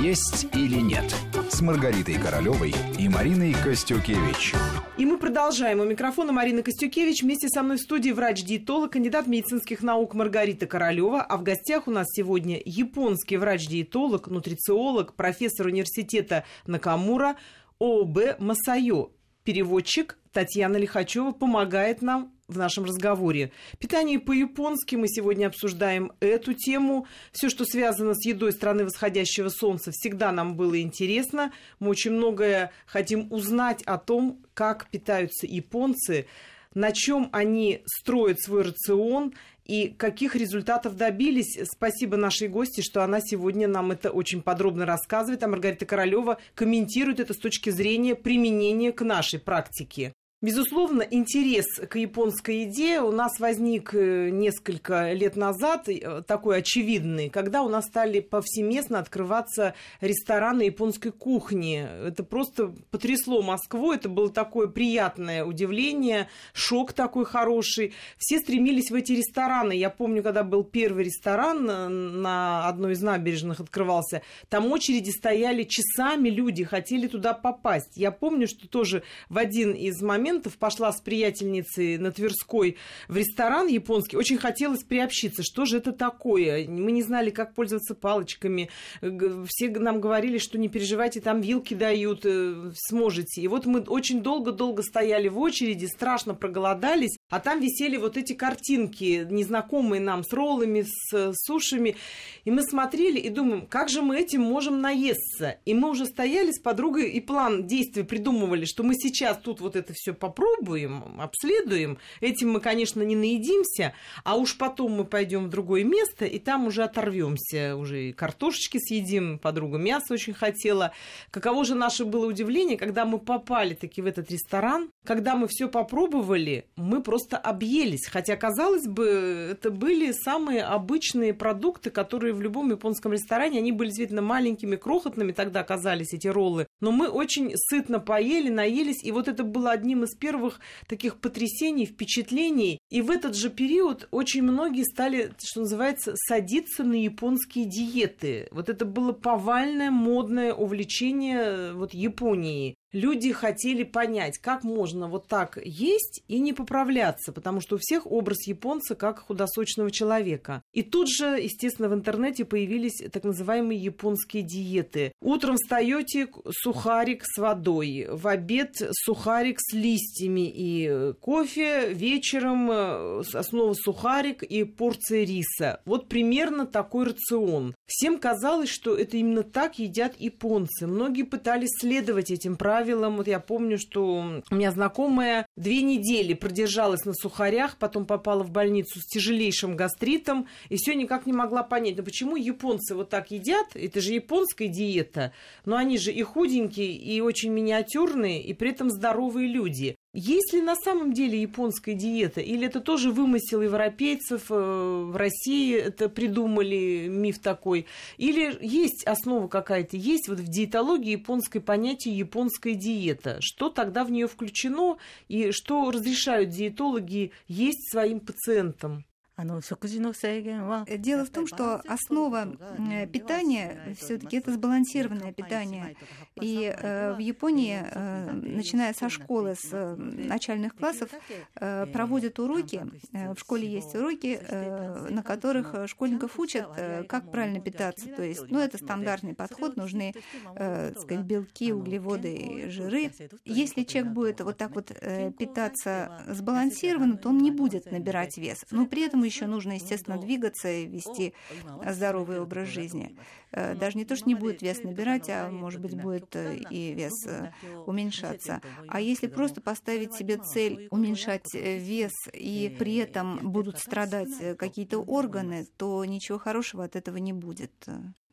«Есть или нет» с Маргаритой Королевой и Мариной Костюкевич. И мы продолжаем. У микрофона Марина Костюкевич. Вместе со мной в студии врач-диетолог, кандидат медицинских наук Маргарита Королева. А в гостях у нас сегодня японский врач-диетолог, нутрициолог, профессор университета Накамура ООБ Масайо. Переводчик Татьяна Лихачева помогает нам в нашем разговоре. Питание по-японски. Мы сегодня обсуждаем эту тему. Все, что связано с едой страны восходящего солнца, всегда нам было интересно. Мы очень многое хотим узнать о том, как питаются японцы, на чем они строят свой рацион и каких результатов добились. Спасибо нашей гости, что она сегодня нам это очень подробно рассказывает, а Маргарита Королева комментирует это с точки зрения применения к нашей практике. Безусловно, интерес к японской еде у нас возник э, несколько лет назад, э, такой очевидный, когда у нас стали повсеместно открываться рестораны японской кухни. Это просто потрясло Москву, это было такое приятное удивление, шок такой хороший. Все стремились в эти рестораны. Я помню, когда был первый ресторан э, на одной из набережных открывался, там очереди стояли часами, люди хотели туда попасть. Я помню, что тоже в один из моментов моментов пошла с приятельницей на Тверской в ресторан японский. Очень хотелось приобщиться. Что же это такое? Мы не знали, как пользоваться палочками. Все нам говорили, что не переживайте, там вилки дают, э, сможете. И вот мы очень долго-долго стояли в очереди, страшно проголодались, а там висели вот эти картинки, незнакомые нам, с роллами, с сушами. И мы смотрели и думаем, как же мы этим можем наесться? И мы уже стояли с подругой и план действия придумывали, что мы сейчас тут вот это все попробуем, обследуем. Этим мы, конечно, не наедимся, а уж потом мы пойдем в другое место, и там уже оторвемся, уже и картошечки съедим, подруга мясо очень хотела. Каково же наше было удивление, когда мы попали таки в этот ресторан, когда мы все попробовали, мы просто объелись. Хотя, казалось бы, это были самые обычные продукты, которые в любом японском ресторане, они были действительно маленькими, крохотными тогда оказались эти роллы. Но мы очень сытно поели, наелись, и вот это было одним из первых таких потрясений, впечатлений. И в этот же период очень многие стали, что называется, садиться на японские диеты. Вот это было повальное, модное увлечение э, вот Японии люди хотели понять, как можно вот так есть и не поправляться, потому что у всех образ японца как худосочного человека. И тут же, естественно, в интернете появились так называемые японские диеты. Утром встаете сухарик с водой, в обед сухарик с листьями и кофе, вечером э, снова сухарик и порция риса. Вот примерно такой рацион. Всем казалось, что это именно так едят японцы. Многие пытались следовать этим правилам, правилам. Вот я помню, что у меня знакомая две недели продержалась на сухарях, потом попала в больницу с тяжелейшим гастритом, и все никак не могла понять, ну почему японцы вот так едят? Это же японская диета, но они же и худенькие, и очень миниатюрные, и при этом здоровые люди. Есть ли на самом деле японская диета? Или это тоже вымысел европейцев э, в России это придумали миф такой? Или есть основа какая-то? Есть вот в диетологии японское понятие японская диета. Что тогда в нее включено и что разрешают диетологи есть своим пациентам? Дело в том, что основа питания все-таки это сбалансированное питание. И э, в Японии, э, начиная со школы, с э, начальных классов, проводят уроки. В школе есть уроки, на которых школьников учат, как правильно питаться. То есть, ну, это стандартный подход, нужны, так сказать, белки, углеводы и жиры. Если человек будет вот так вот питаться сбалансированно, то он не будет набирать вес. Но при этом еще нужно, естественно, двигаться и вести здоровый образ жизни. Э, даже не то, что не будет вес набирать, а, может быть, будет э, и вес э, уменьшаться. А если просто поставить себе цель уменьшать вес, и при этом будут страдать какие-то органы, то ничего хорошего от этого не будет.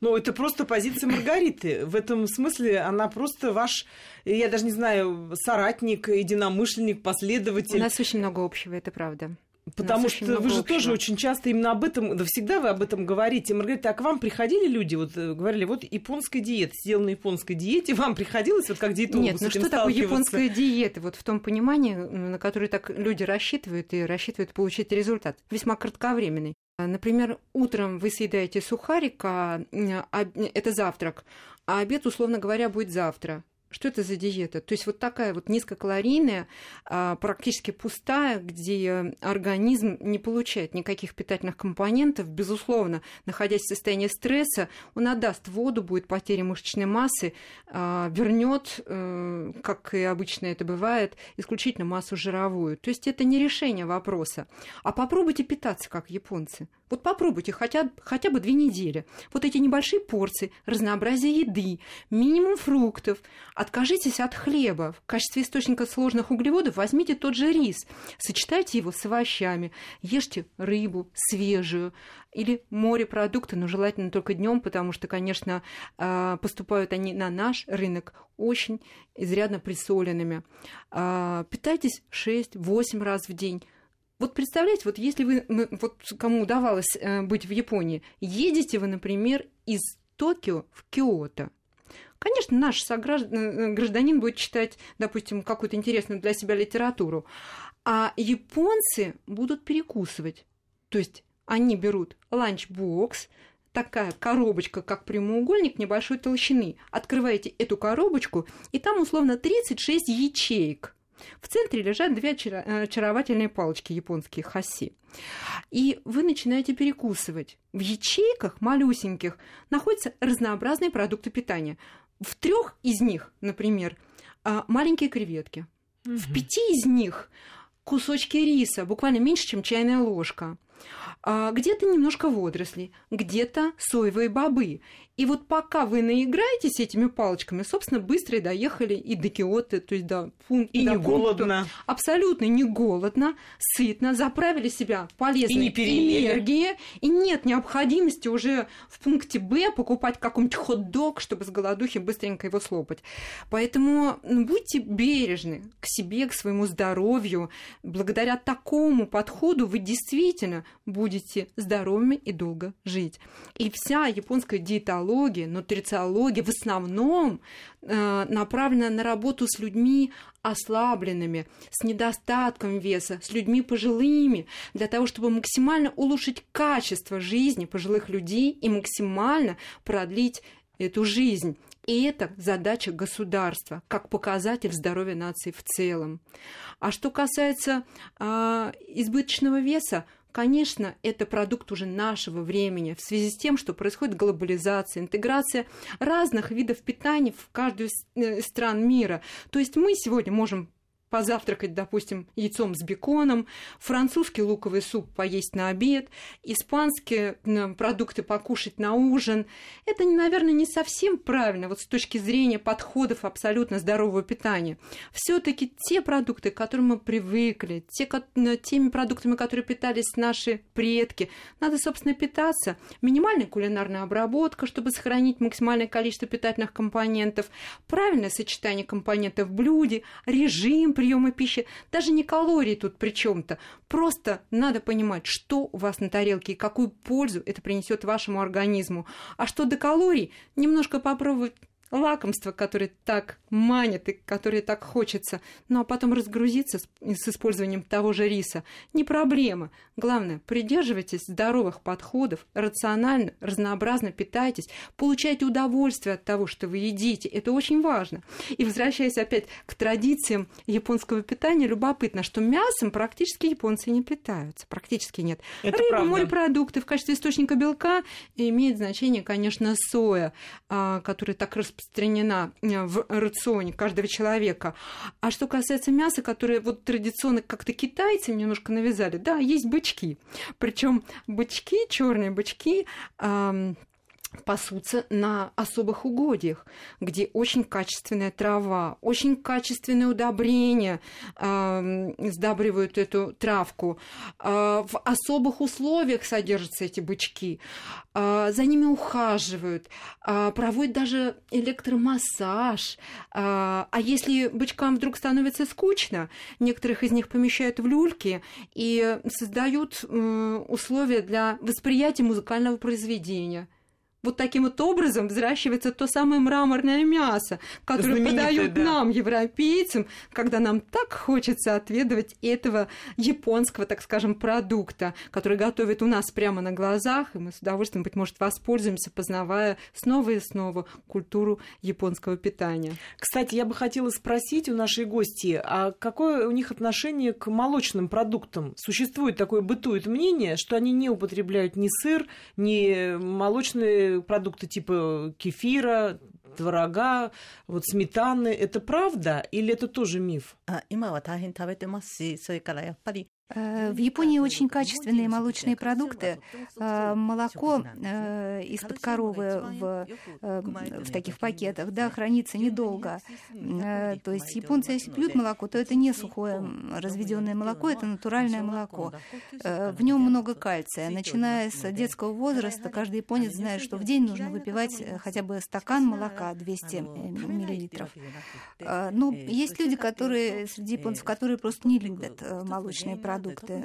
Ну, это просто позиция Маргариты. В этом смысле она просто ваш, я даже не знаю, соратник, единомышленник, последователь. У нас очень много общего, это правда. Потому что вы же общего. тоже очень часто именно об этом, да всегда вы об этом говорите. Маргарита, а к вам приходили люди, вот э, говорили, вот японская диета, сидела на японской диете, вам приходилось вот как диетологу Нет, ну что такое японская диета? Вот в том понимании, на которое так люди рассчитывают и рассчитывают получить результат, весьма кратковременный. Например, утром вы съедаете сухарик, а, а это завтрак, а обед, условно говоря, будет завтра. Что это за диета? То есть вот такая вот низкокалорийная, а, практически пустая, где организм не получает никаких питательных компонентов. Безусловно, находясь в состоянии стресса, он отдаст воду, будет потеря мышечной массы, а, вернет, э, как и обычно это бывает, исключительно массу жировую. То есть это не решение вопроса. А попробуйте питаться, как японцы. Вот попробуйте хотя, хотя бы две недели. Вот эти небольшие порции, разнообразие еды, минимум фруктов. Откажитесь от хлеба. В качестве источника сложных углеводов возьмите тот же рис. Сочетайте его с овощами. Ешьте рыбу свежую или морепродукты, но желательно только днем, потому что, конечно, а, поступают они на наш рынок очень изрядно присоленными. А, питайтесь 6-8 раз в день. Вот представляете, вот если вы, вот кому удавалось э, быть в Японии, едете вы, например, из Токио в Киото. Конечно, наш согражданин э, будет читать, допустим, какую-то интересную для себя литературу, а японцы будут перекусывать. То есть они берут ланчбокс, такая коробочка, как прямоугольник небольшой толщины. Открываете эту коробочку, и там условно 36 ячеек – в центре лежат две э, очаровательные палочки японские хаси. И вы начинаете перекусывать. В ячейках малюсеньких находятся разнообразные продукты питания. В трех из них, например, а, маленькие креветки. Угу. В пяти из них кусочки риса, буквально меньше, чем чайная ложка. А, где-то немножко водорослей, где-то соевые бобы. И вот пока вы наиграетесь этими палочками, собственно, быстро и доехали и до Киоты, то есть до пункта. И до не пункта. голодно. Абсолютно не голодно, сытно, заправили себя полезной и энергией, и нет необходимости уже в пункте Б покупать какой-нибудь хот-дог, чтобы с голодухи быстренько его слопать. Поэтому ну, будьте бережны к себе, к своему здоровью. Благодаря такому подходу вы действительно будете здоровыми и долго жить. И вся японская диетология диетология, нутрициология в основном э, направлена на работу с людьми ослабленными, с недостатком веса, с людьми пожилыми, для того, чтобы максимально улучшить качество жизни пожилых людей и максимально продлить эту жизнь. И это задача государства, как показатель здоровья нации в целом. А что касается э, избыточного веса, Конечно, это продукт уже нашего времени в связи с тем, что происходит глобализация, интеграция разных видов питания в каждую из э, стран мира. То есть мы сегодня можем позавтракать, допустим, яйцом с беконом, французский луковый суп поесть на обед, испанские продукты покушать на ужин. Это, наверное, не совсем правильно вот с точки зрения подходов абсолютно здорового питания. все таки те продукты, к которым мы привыкли, те, теми продуктами, которые питались наши предки, надо, собственно, питаться. Минимальная кулинарная обработка, чтобы сохранить максимальное количество питательных компонентов, правильное сочетание компонентов в блюде, режим приема пищи, даже не калории тут при чем-то. Просто надо понимать, что у вас на тарелке и какую пользу это принесет вашему организму. А что до калорий, немножко попробовать лакомства, которые так манят и которые так хочется, ну а потом разгрузиться с, с использованием того же риса, не проблема. Главное, придерживайтесь здоровых подходов, рационально, разнообразно питайтесь, получайте удовольствие от того, что вы едите. Это очень важно. И возвращаясь опять к традициям японского питания, любопытно, что мясом практически японцы не питаются. Практически нет. Это Рыба, правда. морепродукты в качестве источника белка имеет значение, конечно, соя, а, которая так распространена распространена э, в рационе каждого человека. А что касается мяса, которое вот традиционно как-то китайцы немножко навязали, да, есть бычки. Причем бычки, черные бычки, пасутся на особых угодьях, где очень качественная трава, очень качественное удобрение э, сдабривают эту травку. Э, в особых условиях содержатся эти бычки. Э, за ними ухаживают, э, проводят даже электромассаж. Э, а если бычкам вдруг становится скучно, некоторых из них помещают в люльки и создают э, условия для восприятия музыкального произведения вот таким вот образом взращивается то самое мраморное мясо, которое подают да. нам, европейцам, когда нам так хочется отведывать этого японского, так скажем, продукта, который готовят у нас прямо на глазах, и мы с удовольствием, быть может, воспользуемся, познавая снова и снова культуру японского питания. Кстати, я бы хотела спросить у нашей гости, а какое у них отношение к молочным продуктам? Существует такое, бытует мнение, что они не употребляют ни сыр, ни молочные продукты типа кефира, творога, вот сметаны, это правда или это тоже миф? 今は大変食べてますし、それからやっぱり Э, В Японии очень качественные молочные продукты. Э, молоко э, из-под коровы в, в таких пакетах да, хранится недолго. То есть японцы, если пьют молоко, то это не сухое разведенное молоко, это натуральное молоко. В нем много кальция. Начиная с детского возраста, каждый японец знает, что в день нужно выпивать хотя бы стакан молока 200 миллилитров. Но есть люди, которые, среди японцев, которые просто не любят молочные продукты продукты.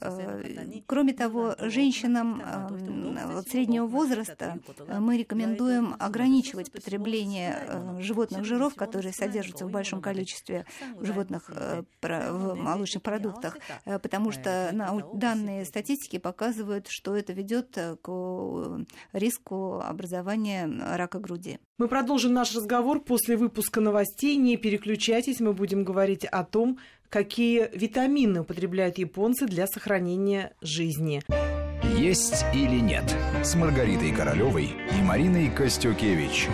Э, кроме того, женщинам э, среднего возраста мы рекомендуем ограничивать потребление э, животных жиров, которые содержатся в большом количестве в животных в молочных продуктах, потому что данные статистики показывают, что это ведет к риску образования рака груди. Мы продолжим наш разговор после выпуска новостей. Не переключайтесь, мы будем говорить о том, какие витамины употребляют японцы для сохранения жизни. Есть или нет с Маргаритой Королевой и Мариной Костюкевич.